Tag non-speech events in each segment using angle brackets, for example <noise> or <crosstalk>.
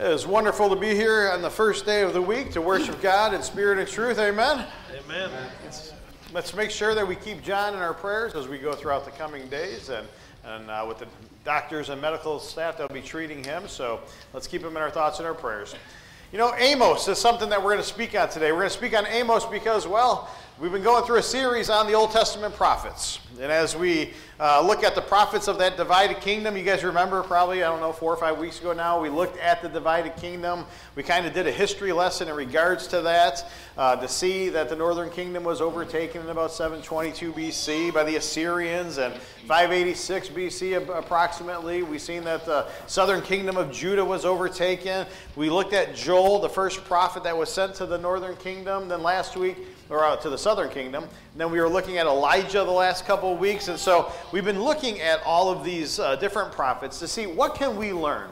It is wonderful to be here on the first day of the week to worship God in spirit and truth. Amen. Amen. Let's make sure that we keep John in our prayers as we go throughout the coming days and, and uh, with the doctors and medical staff that will be treating him. So let's keep him in our thoughts and our prayers. You know, Amos is something that we're going to speak on today. We're going to speak on Amos because, well, we've been going through a series on the Old Testament prophets. And as we uh, look at the prophets of that divided kingdom, you guys remember probably, I don't know, four or five weeks ago now, we looked at the divided kingdom. We kind of did a history lesson in regards to that uh, to see that the northern kingdom was overtaken in about 722 BC by the Assyrians and 586 BC approximately. We've seen that the southern kingdom of Judah was overtaken. We looked at Joel, the first prophet that was sent to the northern kingdom. Then last week, or uh, to the southern kingdom. And then we were looking at Elijah the last couple of weeks. And so we've been looking at all of these uh, different prophets to see what can we learn.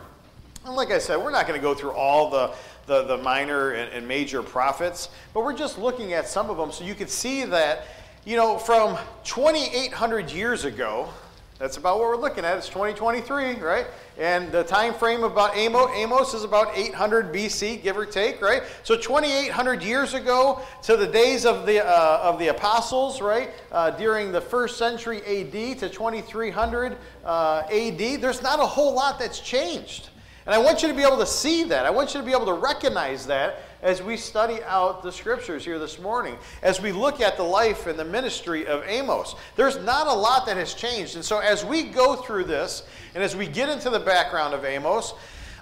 And like I said, we're not going to go through all the, the, the minor and, and major prophets, but we're just looking at some of them so you can see that, you know, from 2,800 years ago, that's about what we're looking at. It's 2023, right? And the time frame about Amos, Amos is about 800 BC, give or take, right? So 2,800 years ago to the days of the uh, of the apostles, right? Uh, during the first century AD to 2300 uh, AD, there's not a whole lot that's changed. And I want you to be able to see that. I want you to be able to recognize that as we study out the scriptures here this morning, as we look at the life and the ministry of Amos. There's not a lot that has changed. And so as we go through this, and as we get into the background of Amos,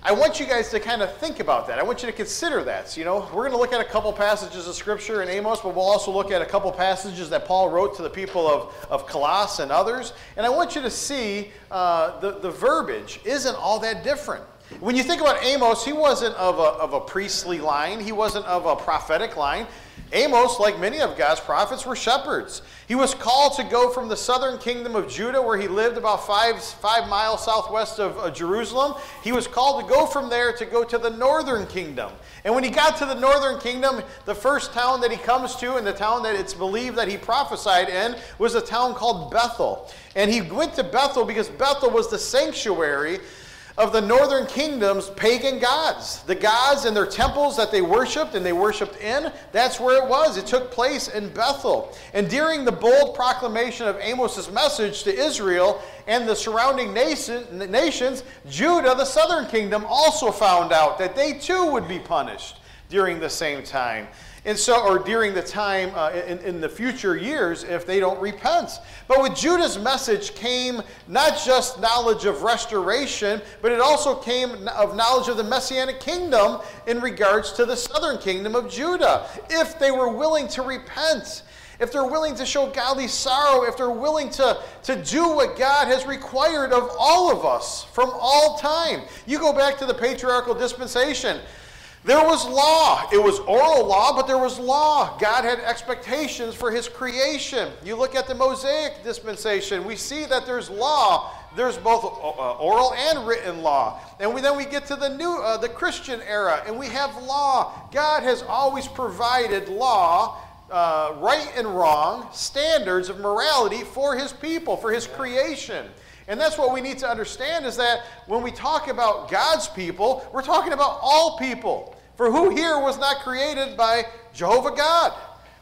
I want you guys to kind of think about that. I want you to consider that. So, you know, we're going to look at a couple passages of Scripture in Amos, but we'll also look at a couple passages that Paul wrote to the people of, of Colossus and others. And I want you to see uh, the, the verbiage isn't all that different. When you think about Amos, he wasn't of a, of a priestly line, he wasn't of a prophetic line. Amos, like many of God's prophets, were shepherds. He was called to go from the southern kingdom of Judah, where he lived about five, five miles southwest of Jerusalem. He was called to go from there to go to the northern kingdom. And when he got to the northern kingdom, the first town that he comes to, and the town that it's believed that he prophesied in, was a town called Bethel. And he went to Bethel because Bethel was the sanctuary of the northern kingdom's pagan gods. The gods and their temples that they worshiped and they worshiped in, that's where it was. It took place in Bethel. And during the bold proclamation of Amos's message to Israel and the surrounding nation, nations, Judah, the southern kingdom, also found out that they too would be punished during the same time and so or during the time uh, in, in the future years if they don't repent but with judah's message came not just knowledge of restoration but it also came of knowledge of the messianic kingdom in regards to the southern kingdom of judah if they were willing to repent if they're willing to show godly sorrow, if they're willing to, to do what God has required of all of us from all time. You go back to the patriarchal dispensation. There was law. It was oral law, but there was law. God had expectations for his creation. You look at the Mosaic dispensation, we see that there's law. There's both uh, oral and written law. And we, then we get to the new uh, the Christian era and we have law. God has always provided law uh, right and wrong, standards of morality for his people, for his creation. And that's what we need to understand is that when we talk about God's people, we're talking about all people. For who here was not created by Jehovah God?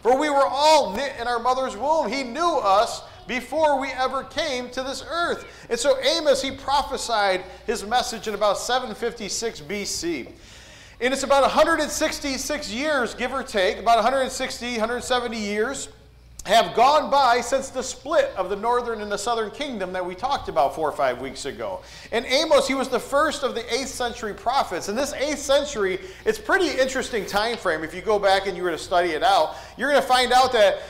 For we were all knit in our mother's womb. He knew us before we ever came to this earth. And so Amos, he prophesied his message in about 756 BC. And it's about 166 years, give or take, about 160, 170 years have gone by since the split of the northern and the southern kingdom that we talked about four or five weeks ago. And Amos, he was the first of the 8th century prophets. And this 8th century, it's pretty interesting time frame. If you go back and you were to study it out, you're going to find out that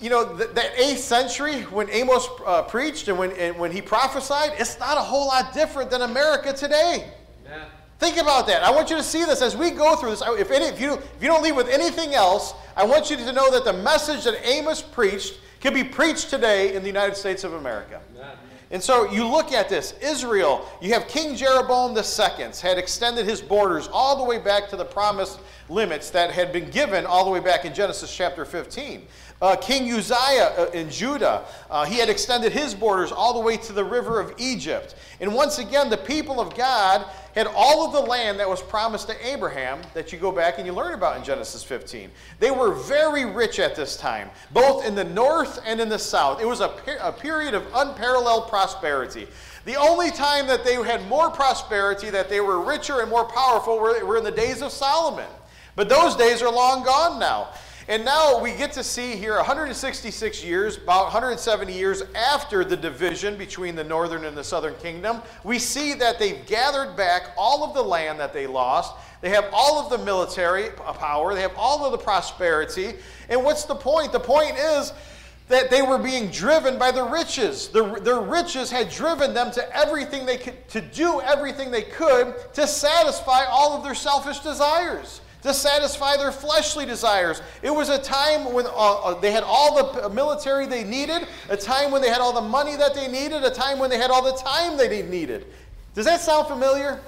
you know, th- that 8th century when Amos uh, preached and when, and when he prophesied, it's not a whole lot different than America today. Yeah. Think about that. I want you to see this as we go through this. If, any, if, you, if you don't leave with anything else, I want you to know that the message that Amos preached can be preached today in the United States of America. And so you look at this Israel, you have King Jeroboam II had extended his borders all the way back to the promised limits that had been given all the way back in Genesis chapter 15. Uh, King Uzziah uh, in Judah, uh, he had extended his borders all the way to the river of Egypt. And once again, the people of God had all of the land that was promised to Abraham that you go back and you learn about in Genesis 15. They were very rich at this time, both in the north and in the south. It was a, per- a period of unparalleled prosperity. The only time that they had more prosperity, that they were richer and more powerful, were, were in the days of Solomon. But those days are long gone now. And now we get to see here 166 years, about 170 years after the division between the northern and the southern kingdom, we see that they've gathered back all of the land that they lost. They have all of the military power, they have all of the prosperity. And what's the point? The point is that they were being driven by the riches. The, their riches had driven them to everything they could, to do everything they could to satisfy all of their selfish desires to satisfy their fleshly desires. It was a time when uh, uh, they had all the military they needed, a time when they had all the money that they needed, a time when they had all the time they needed. Does that sound familiar?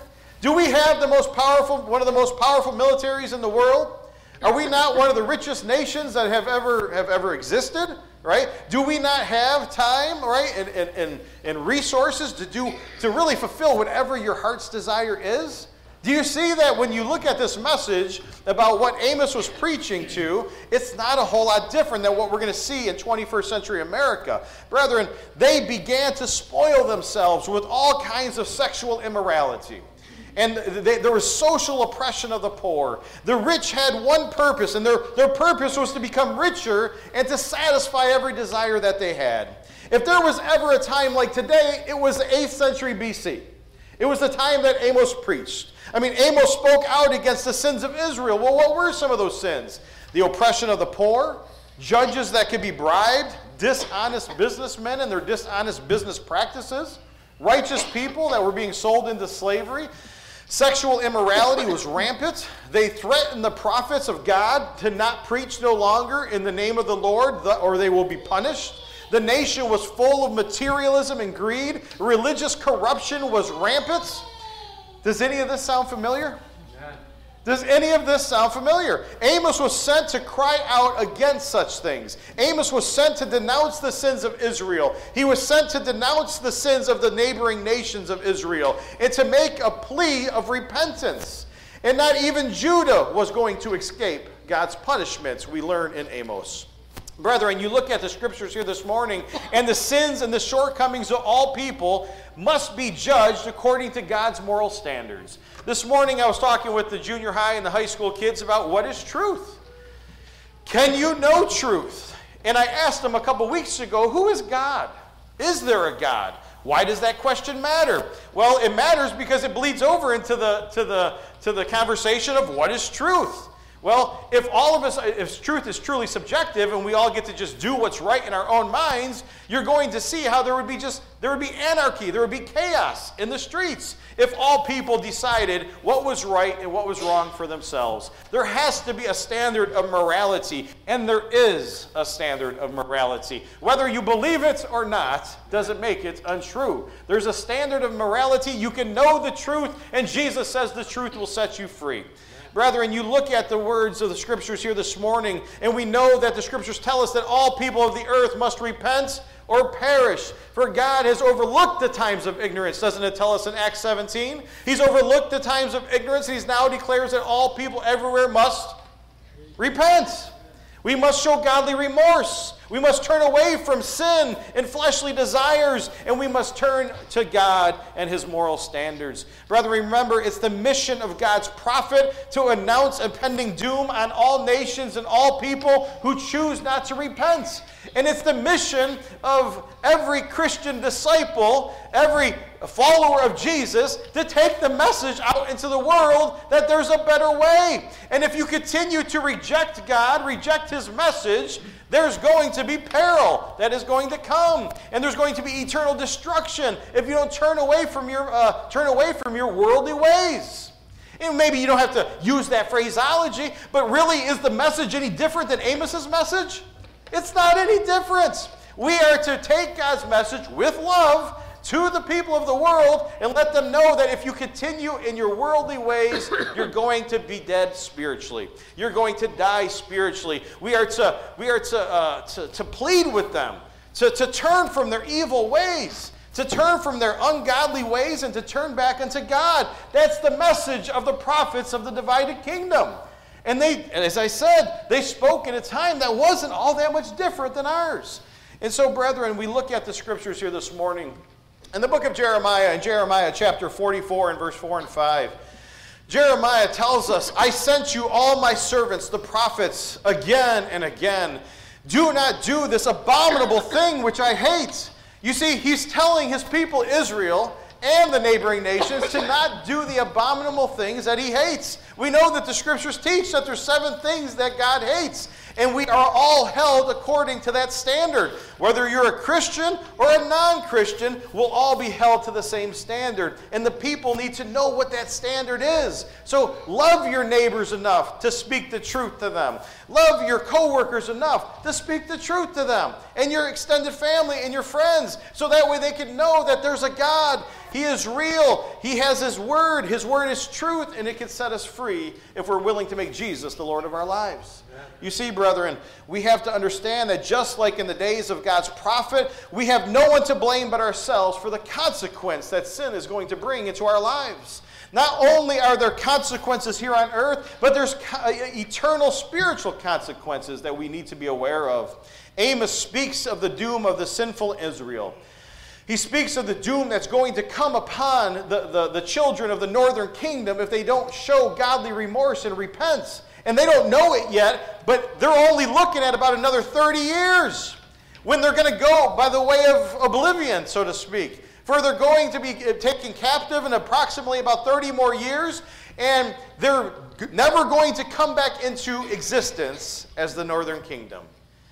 Do we have the most powerful, one of the most powerful militaries in the world? Are we not one of the richest nations that have ever, have ever existed? Right? Do we not have time, right, and, and, and, and resources to do to really fulfill whatever your heart's desire is? Do you see that when you look at this message about what Amos was preaching to, it's not a whole lot different than what we're going to see in 21st century America. Brethren, they began to spoil themselves with all kinds of sexual immorality. And they, there was social oppression of the poor. The rich had one purpose, and their, their purpose was to become richer and to satisfy every desire that they had. If there was ever a time like today, it was the 8th century BC. It was the time that Amos preached. I mean, Amos spoke out against the sins of Israel. Well, what were some of those sins? The oppression of the poor, judges that could be bribed, dishonest businessmen and their dishonest business practices, righteous people that were being sold into slavery. Sexual immorality was rampant. They threatened the prophets of God to not preach no longer in the name of the Lord, or they will be punished. The nation was full of materialism and greed. Religious corruption was rampant. Does any of this sound familiar? Does any of this sound familiar? Amos was sent to cry out against such things. Amos was sent to denounce the sins of Israel. He was sent to denounce the sins of the neighboring nations of Israel and to make a plea of repentance. And not even Judah was going to escape God's punishments, we learn in Amos. Brethren, you look at the scriptures here this morning, and the sins and the shortcomings of all people must be judged according to God's moral standards. This morning I was talking with the junior high and the high school kids about what is truth. Can you know truth? And I asked them a couple weeks ago, who is God? Is there a God? Why does that question matter? Well, it matters because it bleeds over into the, to the, to the conversation of what is truth. Well, if all of us, if truth is truly subjective and we all get to just do what's right in our own minds, you're going to see how there would be just, there would be anarchy, there would be chaos in the streets if all people decided what was right and what was wrong for themselves. There has to be a standard of morality, and there is a standard of morality. Whether you believe it or not doesn't make it untrue. There's a standard of morality. You can know the truth, and Jesus says the truth will set you free. Brethren, you look at the words of the scriptures here this morning, and we know that the scriptures tell us that all people of the earth must repent or perish. For God has overlooked the times of ignorance, doesn't it tell us in Acts 17? He's overlooked the times of ignorance, and He now declares that all people everywhere must repent. We must show godly remorse. We must turn away from sin and fleshly desires, and we must turn to God and His moral standards. Brother, remember, it's the mission of God's prophet to announce impending doom on all nations and all people who choose not to repent. And it's the mission of every Christian disciple, every follower of Jesus, to take the message out into the world that there's a better way. And if you continue to reject God, reject His message, there's going to be peril that is going to come, and there's going to be eternal destruction if you don't turn away from your uh, turn away from your worldly ways. And maybe you don't have to use that phraseology, but really, is the message any different than Amos's message? It's not any different. We are to take God's message with love to the people of the world and let them know that if you continue in your worldly ways, <coughs> you're going to be dead spiritually. You're going to die spiritually. We are to, we are to, uh, to, to plead with them to, to turn from their evil ways, to turn from their ungodly ways, and to turn back unto God. That's the message of the prophets of the divided kingdom. And they, and as I said, they spoke in a time that wasn't all that much different than ours. And so, brethren, we look at the scriptures here this morning. In the book of Jeremiah, in Jeremiah chapter 44 and verse 4 and 5, Jeremiah tells us, I sent you all my servants, the prophets, again and again. Do not do this abominable thing which I hate. You see, he's telling his people, Israel, and the neighboring nations to not do the abominable things that he hates. We know that the scriptures teach that there's seven things that God hates, and we are all held according to that standard. Whether you're a Christian or a non Christian, we'll all be held to the same standard. And the people need to know what that standard is. So love your neighbors enough to speak the truth to them. Love your coworkers enough to speak the truth to them. And your extended family and your friends. So that way they can know that there's a God he is real. He has His Word. His Word is truth, and it can set us free if we're willing to make Jesus the Lord of our lives. You see, brethren, we have to understand that just like in the days of God's prophet, we have no one to blame but ourselves for the consequence that sin is going to bring into our lives. Not only are there consequences here on earth, but there's uh, eternal spiritual consequences that we need to be aware of. Amos speaks of the doom of the sinful Israel. He speaks of the doom that's going to come upon the, the, the, children of the northern kingdom if they don't show godly remorse and repent. And they don't know it yet, but they're only looking at about another 30 years when they're going to go by the way of oblivion, so to speak. For they're going to be uh, taken captive in approximately about 30 more years, and they're never going to come back into existence as the northern kingdom.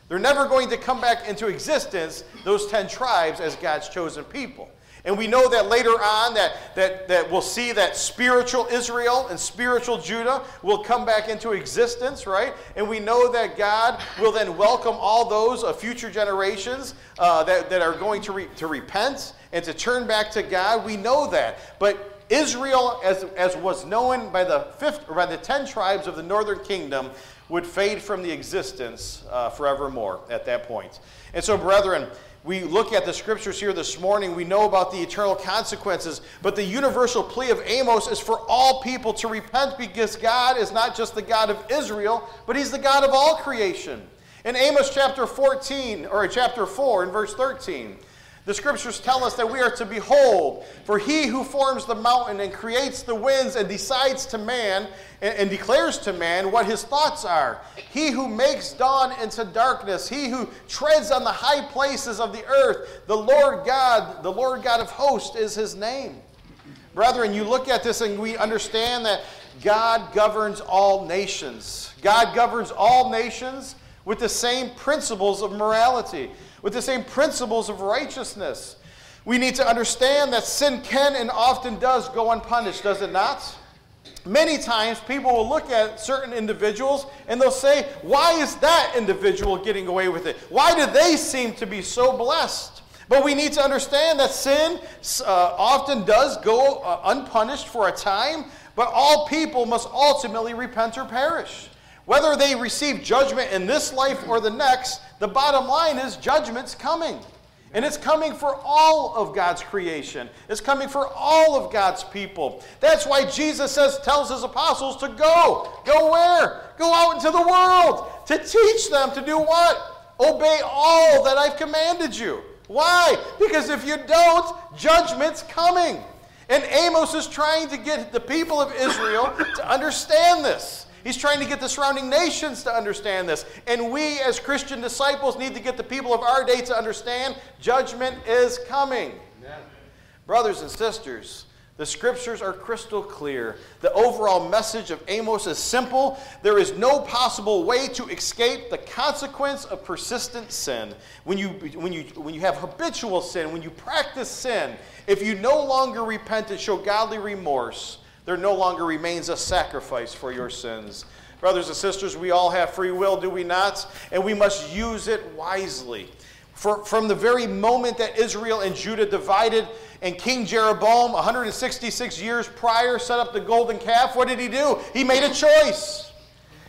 They're never going to come back into existence, those 10 tribes, as God's chosen people. And we know that later on that, that, that we'll see that spiritual Israel and spiritual Judah will come back into existence, right? And we know that God will then welcome all those of future generations uh, that, that are going to, re, to repent and to turn back to God. We know that. But Israel, as, as was known by the, fifth, or by the ten tribes of the northern kingdom, would fade from the existence uh, forevermore at that point. And so, brethren, we look at the scriptures here this morning, we know about the eternal consequences, but the universal plea of Amos is for all people to repent because God is not just the God of Israel, but He's the God of all creation. In Amos chapter 14, or chapter 4, in verse 13, the scriptures tell us that we are to behold, for he who forms the mountain and creates the winds and decides to man and, and, declares to man what his thoughts are. He who makes dawn into darkness, he who treads on the high places of the earth, the Lord God, the Lord God of hosts is his name. Brethren, you look at this and we understand that God governs all nations. God governs all nations with the same principles of morality with the same principles of righteousness. We need to understand that sin can and often does go unpunished, does it not? Many times people will look at certain individuals and they'll say, Why is that individual getting away with it? Why do they seem to be so blessed? But we need to understand that sin uh, often does go uh, unpunished for a time, but all people must ultimately repent or perish. Whether they receive judgment in this life or the next, the bottom line is judgment's coming. And it's coming for all of God's creation. It's coming for all of God's people. That's why Jesus says, tells his apostles to go. Go where? Go out into the world to teach them to do what? Obey all that I've commanded you. Why? Because if you don't, judgment's coming. And Amos is trying to get the people of Israel to understand this. He's trying to get the surrounding nations to understand this. And we, as Christian disciples, need to get the people of our day to understand judgment is coming. Amen. Brothers and sisters, the scriptures are crystal clear. The overall message of Amos is simple. There is no possible way to escape the consequence of persistent sin. When you, when you, when you have habitual sin, when you practice sin, if you no longer repent and show godly remorse, there no longer remains a sacrifice for your sins. Brothers and sisters, we all have free will, do we not? And we must use it wisely. For, from the very moment that Israel and Judah divided, and King Jeroboam, 166 years prior, set up the golden calf, what did he do? He made a choice.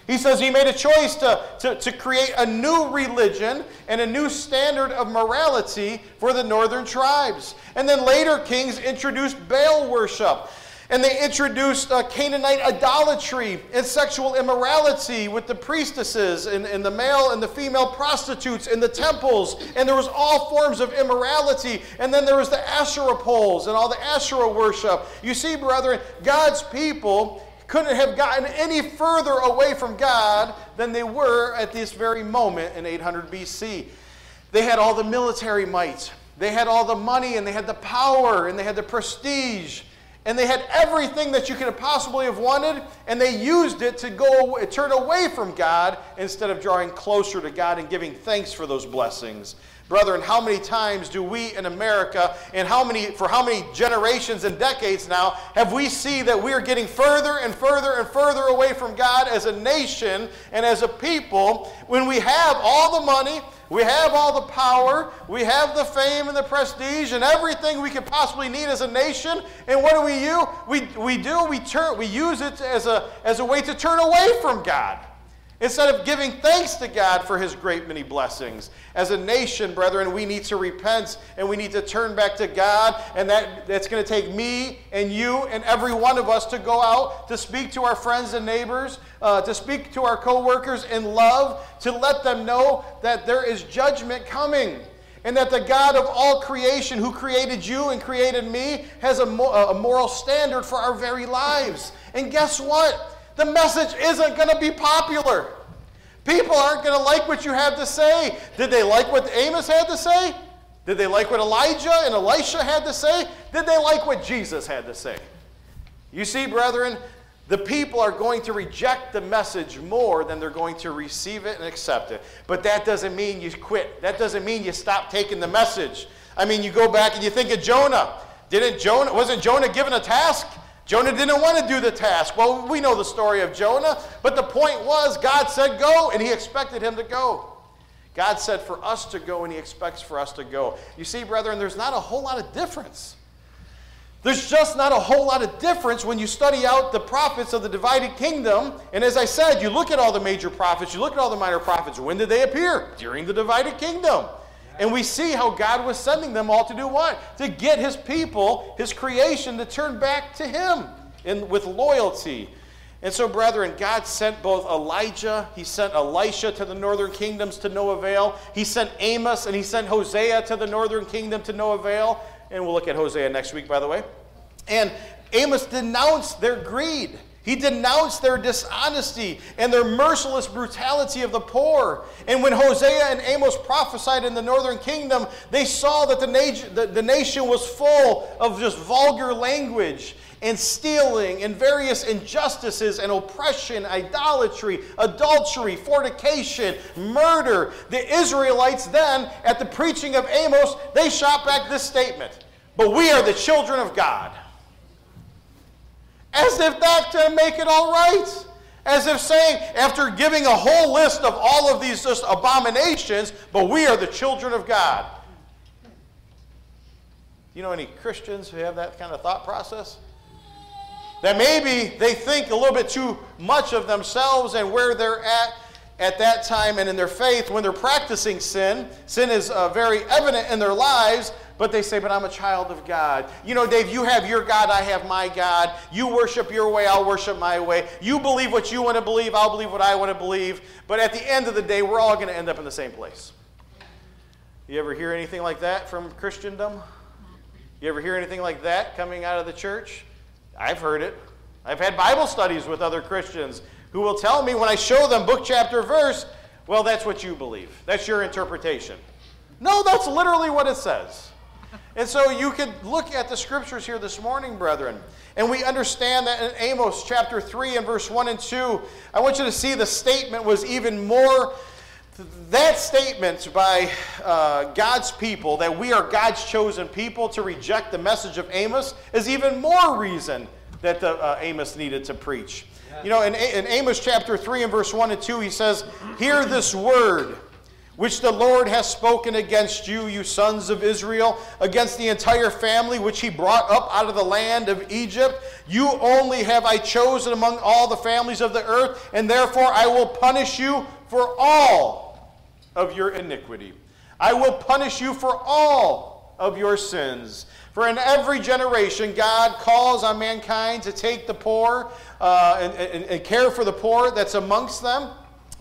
He says he made a choice to, to, to create a new religion and a new standard of morality for the northern tribes. And then later kings introduced Baal worship. And they introduced uh, Canaanite idolatry and sexual immorality with the priestesses and, and the male and the female prostitutes in the temples. And there was all forms of immorality. And then there was the Asherah poles and all the Asherah worship. You see, brethren, God's people couldn't have gotten any further away from God than they were at this very moment in 800 BC. They had all the military might, they had all the money, and they had the power, and they had the prestige, and they had everything that you could possibly have wanted, and they used it to go turn away from God instead of drawing closer to God and giving thanks for those blessings. Brethren, how many times do we in America, and how many, for how many generations and decades now, have we seen that we are getting further and further and further away from God as a nation and as a people when we have all the money, we have all the power, we have the fame and the prestige and everything we could possibly need as a nation. And what do we do? We, we do, we, turn, we use it as a, as a way to turn away from God. Instead of giving thanks to God for his great many blessings. As a nation, brethren, we need to repent and we need to turn back to God. And that, that's going to take me and you and every one of us to go out to speak to our friends and neighbors, uh, to speak to our coworkers in love, to let them know that there is judgment coming. And that the God of all creation, who created you and created me, has a, a moral standard for our very lives. And guess what? The message isn't going to be popular. People aren't going to like what you have to say. Did they like what Amos had to say? Did they like what Elijah and Elisha had to say? Did they like what Jesus had to say? You see, brethren, the people are going to reject the message more than they're going to receive it and accept it. But that doesn't mean you quit. That doesn't mean you stop taking the message. I mean, you go back and you think of Jonah. Didn't Jonah wasn't Jonah given a task? Jonah didn't want to do the task. Well, we know the story of Jonah, but the point was God said go, and he expected him to go. God said for us to go, and he expects for us to go. You see, brethren, there's not a whole lot of difference. There's just not a whole lot of difference when you study out the prophets of the divided kingdom. And as I said, you look at all the major prophets, you look at all the minor prophets. When did they appear? During the divided kingdom. And we see how God was sending them all to do what? To get his people, his creation, to turn back to him in, with loyalty. And so, brethren, God sent both Elijah, he sent Elisha to the northern kingdoms to no avail. He sent Amos and he sent Hosea to the northern kingdom to no avail. And we'll look at Hosea next week, by the way. And Amos denounced their greed. He denounced their dishonesty and their merciless brutality of the poor. And when Hosea and Amos prophesied in the northern kingdom, they saw that the, nation, the, the nation was full of just vulgar language and stealing and various injustices and oppression, idolatry, adultery, fornication, murder. The Israelites then, at the preaching of Amos, they shot back this statement But we are the children of God. As if that's going to make it all right. As if saying, after giving a whole list of all of these just abominations, but we are the children of God. You know any Christians who have that kind of thought process? That maybe they think a little bit too much of themselves and where they're at at that time and in their faith when they're practicing sin. Sin is uh, very evident in their lives, but they say, But I'm a child of God. You know, Dave, you have your God, I have my God. You worship your way, I'll worship my way. You believe what you want to believe, I'll believe what I want to believe. But at the end of the day, we're all going to end up in the same place. You ever hear anything like that from Christendom? You ever hear anything like that coming out of the church? I've heard it. I've had Bible studies with other Christians who will tell me when I show them book, chapter, verse, well, that's what you believe. That's your interpretation. No, that's literally what it says. And so you could look at the scriptures here this morning, brethren, and we understand that in Amos chapter 3 and verse 1 and 2, I want you to see the statement was even more. That statement by uh, God's people, that we are God's chosen people to reject the message of Amos, is even more reason that the, uh, Amos needed to preach. You know, in, in Amos chapter 3 and verse 1 and 2, he says, Hear this word which the Lord has spoken against you, you sons of Israel, against the entire family which he brought up out of the land of Egypt. You only have I chosen among all the families of the earth, and therefore I will punish you for all of your iniquity. I will punish you for all of your sins. For in every generation, God calls on mankind to take the poor uh, and, and, and care for the poor that's amongst them.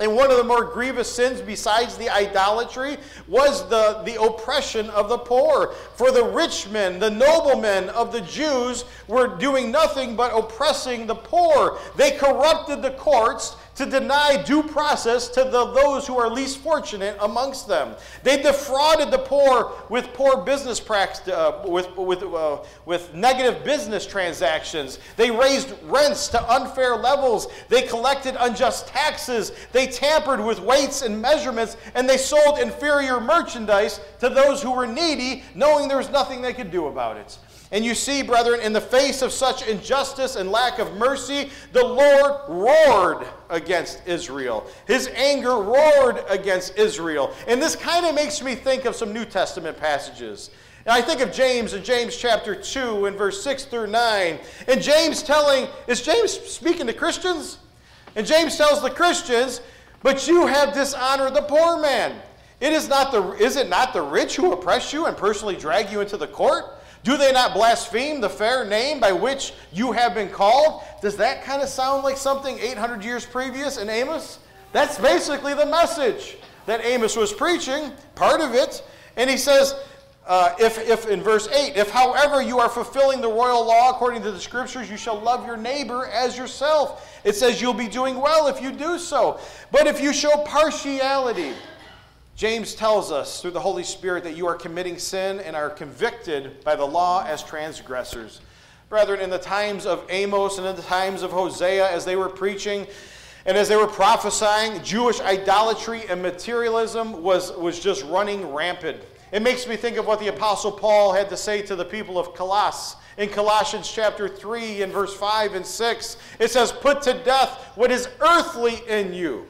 And one of the more grievous sins, besides the idolatry, was the, the oppression of the poor. For the rich men, the noblemen of the Jews, were doing nothing but oppressing the poor. They corrupted the courts to deny due process to the, those who are least fortunate amongst them. They defrauded the poor with poor business practice, uh, with, with, uh, with negative business transactions. They raised rents to unfair levels. They collected unjust taxes. They tampered with weights and measurements, and they sold inferior merchandise to those who were needy, knowing there was nothing they could do about it. And you see, brethren, in the face of such injustice and lack of mercy, the Lord roared against Israel. His anger roared against Israel. And this kind of makes me think of some New Testament passages. And I think of James in James chapter 2 and verse 6 through 9. And James telling, is James speaking to Christians? And James tells the Christians, but you have dishonored the poor man. It is, not the, is it not the rich who oppress you and personally drag you into the court? Do they not blaspheme the fair name by which you have been called? Does that kind of sound like something 800 years previous in Amos? That's basically the message that Amos was preaching, part of it. And he says, uh, if, if in verse 8, if however you are fulfilling the royal law according to the scriptures, you shall love your neighbor as yourself. It says you'll be doing well if you do so. But if you show partiality, James tells us through the Holy Spirit that you are committing sin and are convicted by the law as transgressors. Brethren, in the times of Amos and in the times of Hosea, as they were preaching and as they were prophesying, Jewish idolatry and materialism was, was just running rampant. It makes me think of what the Apostle Paul had to say to the people of Colossus. In Colossians chapter 3 and verse 5 and 6, it says, Put to death what is earthly in you.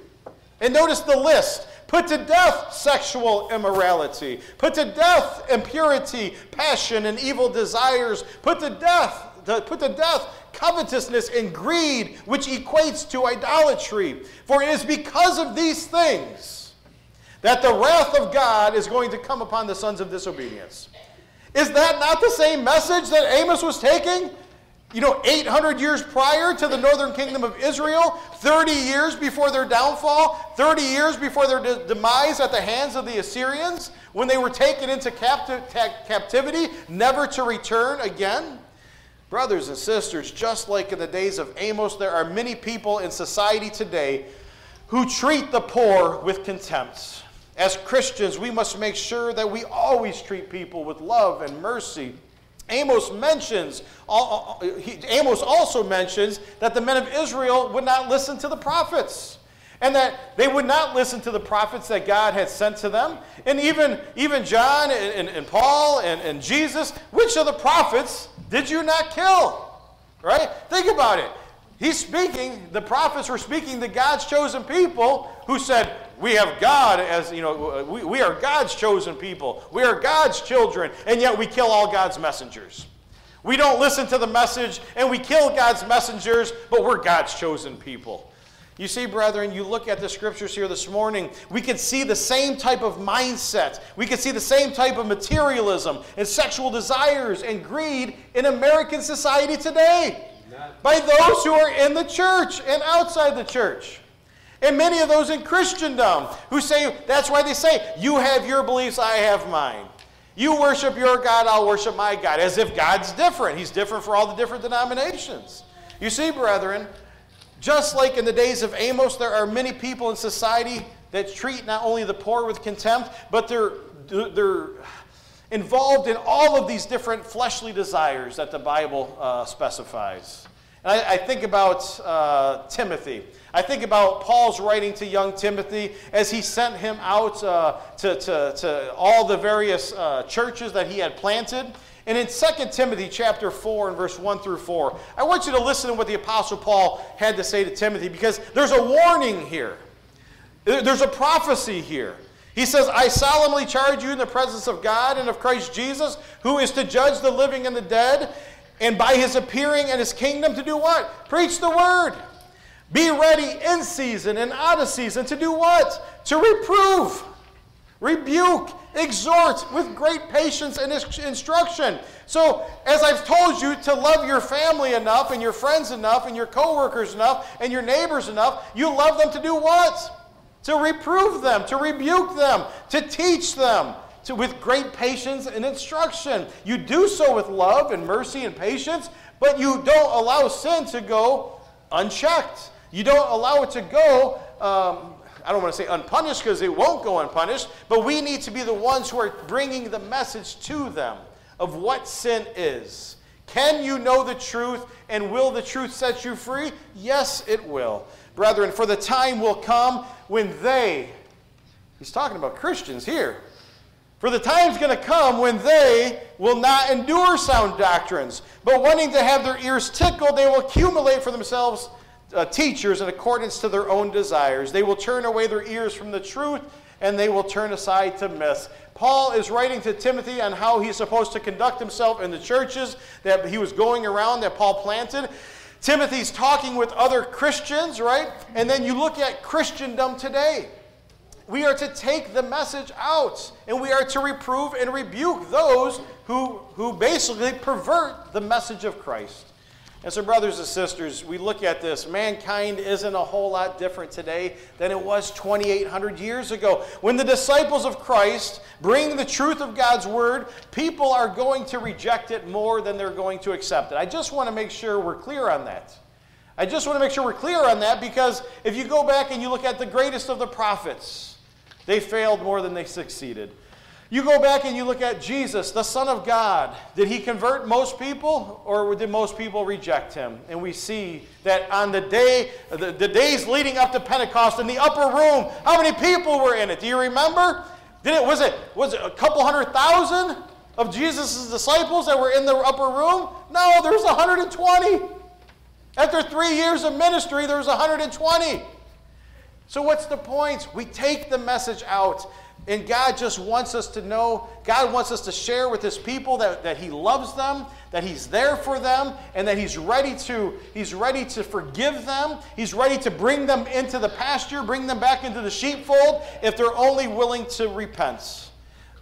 And notice the list Put to death sexual immorality. Put to death impurity, passion, and evil desires. Put to death, put to death covetousness and greed, which equates to idolatry. For it is because of these things that the wrath of God is going to come upon the sons of disobedience. Is that not the same message that Amos was taking? You know, 800 years prior to the northern kingdom of Israel, 30 years before their downfall, 30 years before their de- demise at the hands of the Assyrians, when they were taken into capti- ta- captivity, never to return again. Brothers and sisters, just like in the days of Amos, there are many people in society today who treat the poor with contempt. As Christians, we must make sure that we always treat people with love and mercy Amos mentions, uh, uh, uh, Amos also mentions that the men of Israel would not listen to the prophets and that they would not listen to the prophets that God had sent to them. And even, even John and, and, and Paul and, and Jesus, which of the prophets did you not kill? Right? Think about it. He's speaking, the prophets were speaking to God's chosen people who said, we have God as, you know, we, we are God's chosen people. We are God's children, and yet we kill all God's messengers. We don't listen to the message, and we kill God's messengers, but we're God's chosen people. You see, brethren, you look at the scriptures here this morning, we can see the same type of mindset. We can see the same type of materialism and sexual desires and greed in American society today by those who are in the church and outside the church. And many of those in Christendom who say, that's why they say, you have your beliefs, I have mine. You worship your God, I'll worship my God, as if God's different. He's different for all the different denominations. You see, brethren, just like in the days of Amos, there are many people in society that treat not only the poor with contempt, but they're, they're involved in all of these different fleshly desires that the Bible uh, specifies. I, I think about uh, Timothy. I think about Paul's writing to young Timothy as he sent him out uh, to, to, to, all the various uh, churches that he had planted. And in 2 Timothy chapter 4 and verse 1 through 4, I want you to listen to what the Apostle Paul had to say to Timothy because there's a warning here. There's a prophecy here. He says, I solemnly charge you in the presence of God and of Christ Jesus, who is to judge the living and the dead, and by his appearing and his kingdom to do what? Preach the word. Be ready in season and out of season to do what? To reprove, rebuke, exhort with great patience and instruction. So, as I've told you to love your family enough, and your friends enough, and your coworkers enough, and your neighbors enough, you love them to do what? To reprove them, to rebuke them, to teach them. To, with great patience and instruction. You do so with love and mercy and patience, but you don't allow sin to go unchecked. You don't allow it to go um, I don't want to say unpunished because it won't go unpunished, but we need to be the ones who are bringing the message to them of what sin is. Can you know the truth and will the truth set you free? Yes, it will. Brethren, for the time will come when they, he's talking about Christians here, for the time's going to come when they will not endure sound doctrines, but wanting to have their ears tickled, they will accumulate for themselves uh, teachers in accordance to their own desires. They will turn away their ears from the truth and they will turn aside to myths. Paul is writing to Timothy on how he's supposed to conduct himself in the churches that he was going around that Paul planted. Timothy's talking with other Christians, right? And then you look at Christendom today. We are to take the message out and we are to reprove and rebuke those who, who basically pervert the message of Christ. And so, brothers and sisters, we look at this. Mankind isn't a whole lot different today than it was 2,800 years ago. When the disciples of Christ bring the truth of God's word, people are going to reject it more than they're going to accept it. I just want to make sure we're clear on that. I just want to make sure we're clear on that because if you go back and you look at the greatest of the prophets, they failed more than they succeeded. You go back and you look at Jesus, the Son of God. Did he convert most people or did most people reject him? And we see that on the day, the, the days leading up to Pentecost in the upper room, how many people were in it? Do you remember? Did it, was, it, was it a couple hundred thousand of Jesus' disciples that were in the upper room? No, there was 120. After three years of ministry, there was 120. So what's the point? We take the message out and God just wants us to know, God wants us to share with his people that, that he loves them, that he's there for them, and that he's ready to, he's ready to forgive them. He's ready to bring them into the pasture, bring them back into the sheepfold if they're only willing to repent.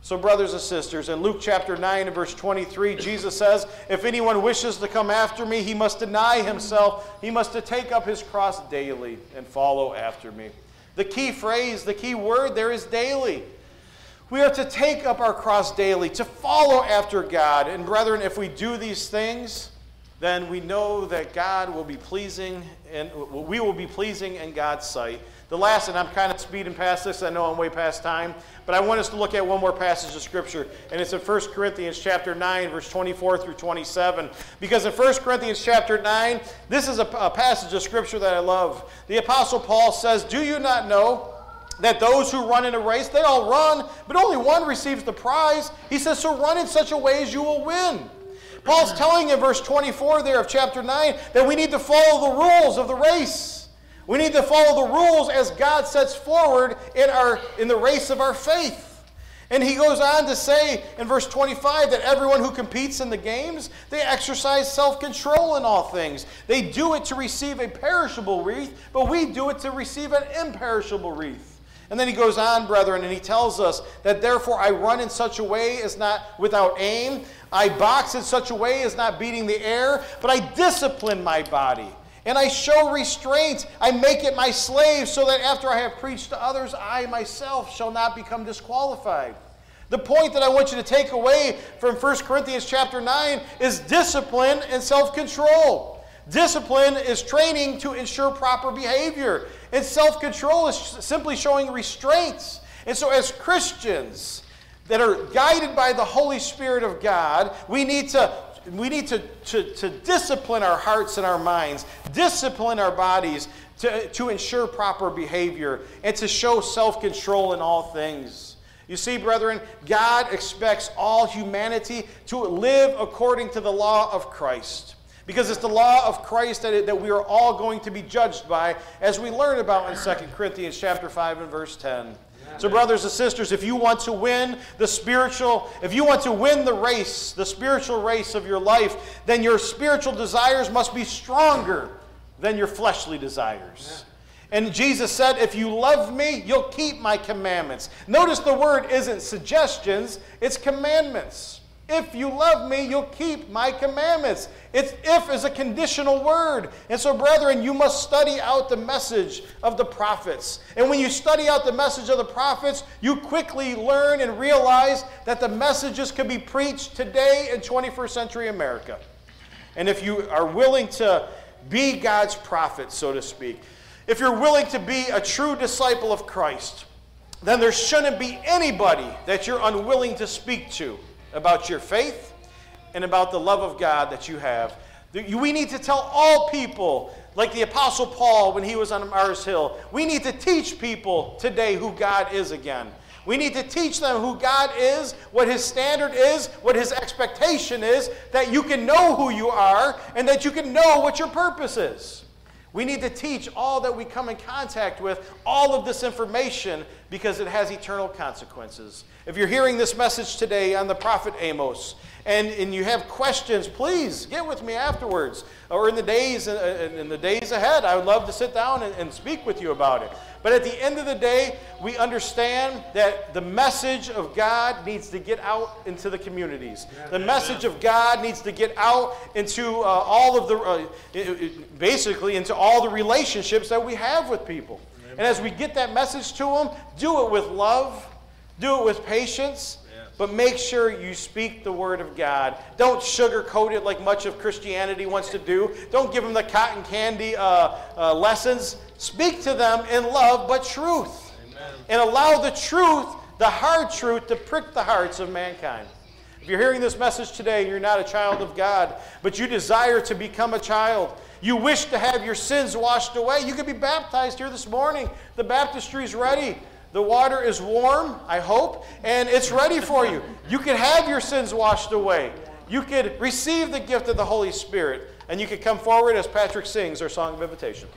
So, brothers and sisters, in Luke chapter 9 and verse 23, Jesus says, If anyone wishes to come after me, he must deny himself. He must take up his cross daily and follow after me. The key phrase, the key word there is daily. We are to take up our cross daily, to follow after God. And brethren, if we do these things, then we know that God will be pleasing and we will be pleasing in God's sight. The last, and I'm kind of speeding past this, I know I'm way past time, but I want us to look at one more passage of Scripture, and it's in 1 Corinthians chapter 9, verse 24 through 27. Because in 1 Corinthians chapter 9, this is a, a passage of Scripture that I love. The Apostle Paul says, Do you not know that those who run in a race, they all run, but only one receives the prize? He says, So run in such a way as you will win. Paul's telling in verse 24 there of chapter 9 that we need to follow the rules of the race. We need to follow the rules as God sets forward in, our, in the race of our faith. And he goes on to say in verse 25 that everyone who competes in the games, they exercise self-control in all things. They do it to receive a perishable wreath, but we do it to receive an imperishable wreath. And then he goes on, brethren, and he tells us that therefore I run in such a way as not without aim. I box in such a way as not beating the air, but I discipline my body and I show restraint. I make it my slave so that after I have preached to others, I myself shall not become disqualified. The point that I want you to take away from 1 Corinthians chapter 9 is discipline and self control. Discipline is training to ensure proper behavior, and self control is simply showing restraints. And so, as Christians that are guided by the Holy Spirit of God, we need to we need to, to, to discipline our hearts and our minds, discipline our bodies to, to ensure proper behavior, and to show self control in all things. You see, brethren, God expects all humanity to live according to the law of Christ. Because it's the law of Christ that, that we are all going to be judged by, as we learn about in 2 Corinthians chapter 5 and verse 10. So, brothers and sisters, if you want to win the spiritual, if you want to win the race, the spiritual race of your life, then your spiritual desires must be stronger than your fleshly desires. And Jesus said, If you love me, you'll keep my commandments. Notice the word isn't suggestions, it's commandments. If you love me, you'll keep my commandments. It's if is a conditional word. And so, brethren, you must study out the message of the prophets. And when you study out the message of the prophets, you quickly learn and realize that the messages can be preached today in 21st century America. And if you are willing to be God's prophet, so to speak, if you're willing to be a true disciple of Christ, then there shouldn't be anybody that you're unwilling to speak to about your faith and about the love of God that you have. We need to tell all people, like the Apostle Paul when he was on Mars Hill, we need to teach people today who God is again. We need to teach them who God is, what His standard is, what His expectation is, that you can know who you are, and that you can know what your purpose is. We need to teach all that we come in contact with all of this information because it has eternal consequences. If you're hearing this message today on the prophet Amos and, and you have questions, please get with me afterwards or in the days uh, in the days ahead. I would love to sit down and, and speak with you about it. But at the end of the day, we understand that the message of God needs to get out into the communities. The message of God needs to get out into uh, all of the, uh, basically, into all the relationships that we have with people. And as we get that message to them, do it with love, do it with patience, but make sure you speak the word of God. Don't sugarcoat it like much of Christianity wants to do. Don't give them the cotton candy uh, uh, lessons. Speak to them in love, but truth. Amen. And allow the truth, the hard truth, to prick the hearts of mankind. If you're hearing this message today and you're not a child of God, but you desire to become a child, you wish to have your sins washed away, you could be baptized here this morning. The baptistry is ready. The water is warm, I hope, and it's ready for you. You can have your sins washed away. You could receive the gift of the Holy Spirit, and you could come forward as Patrick sings our song of invitation.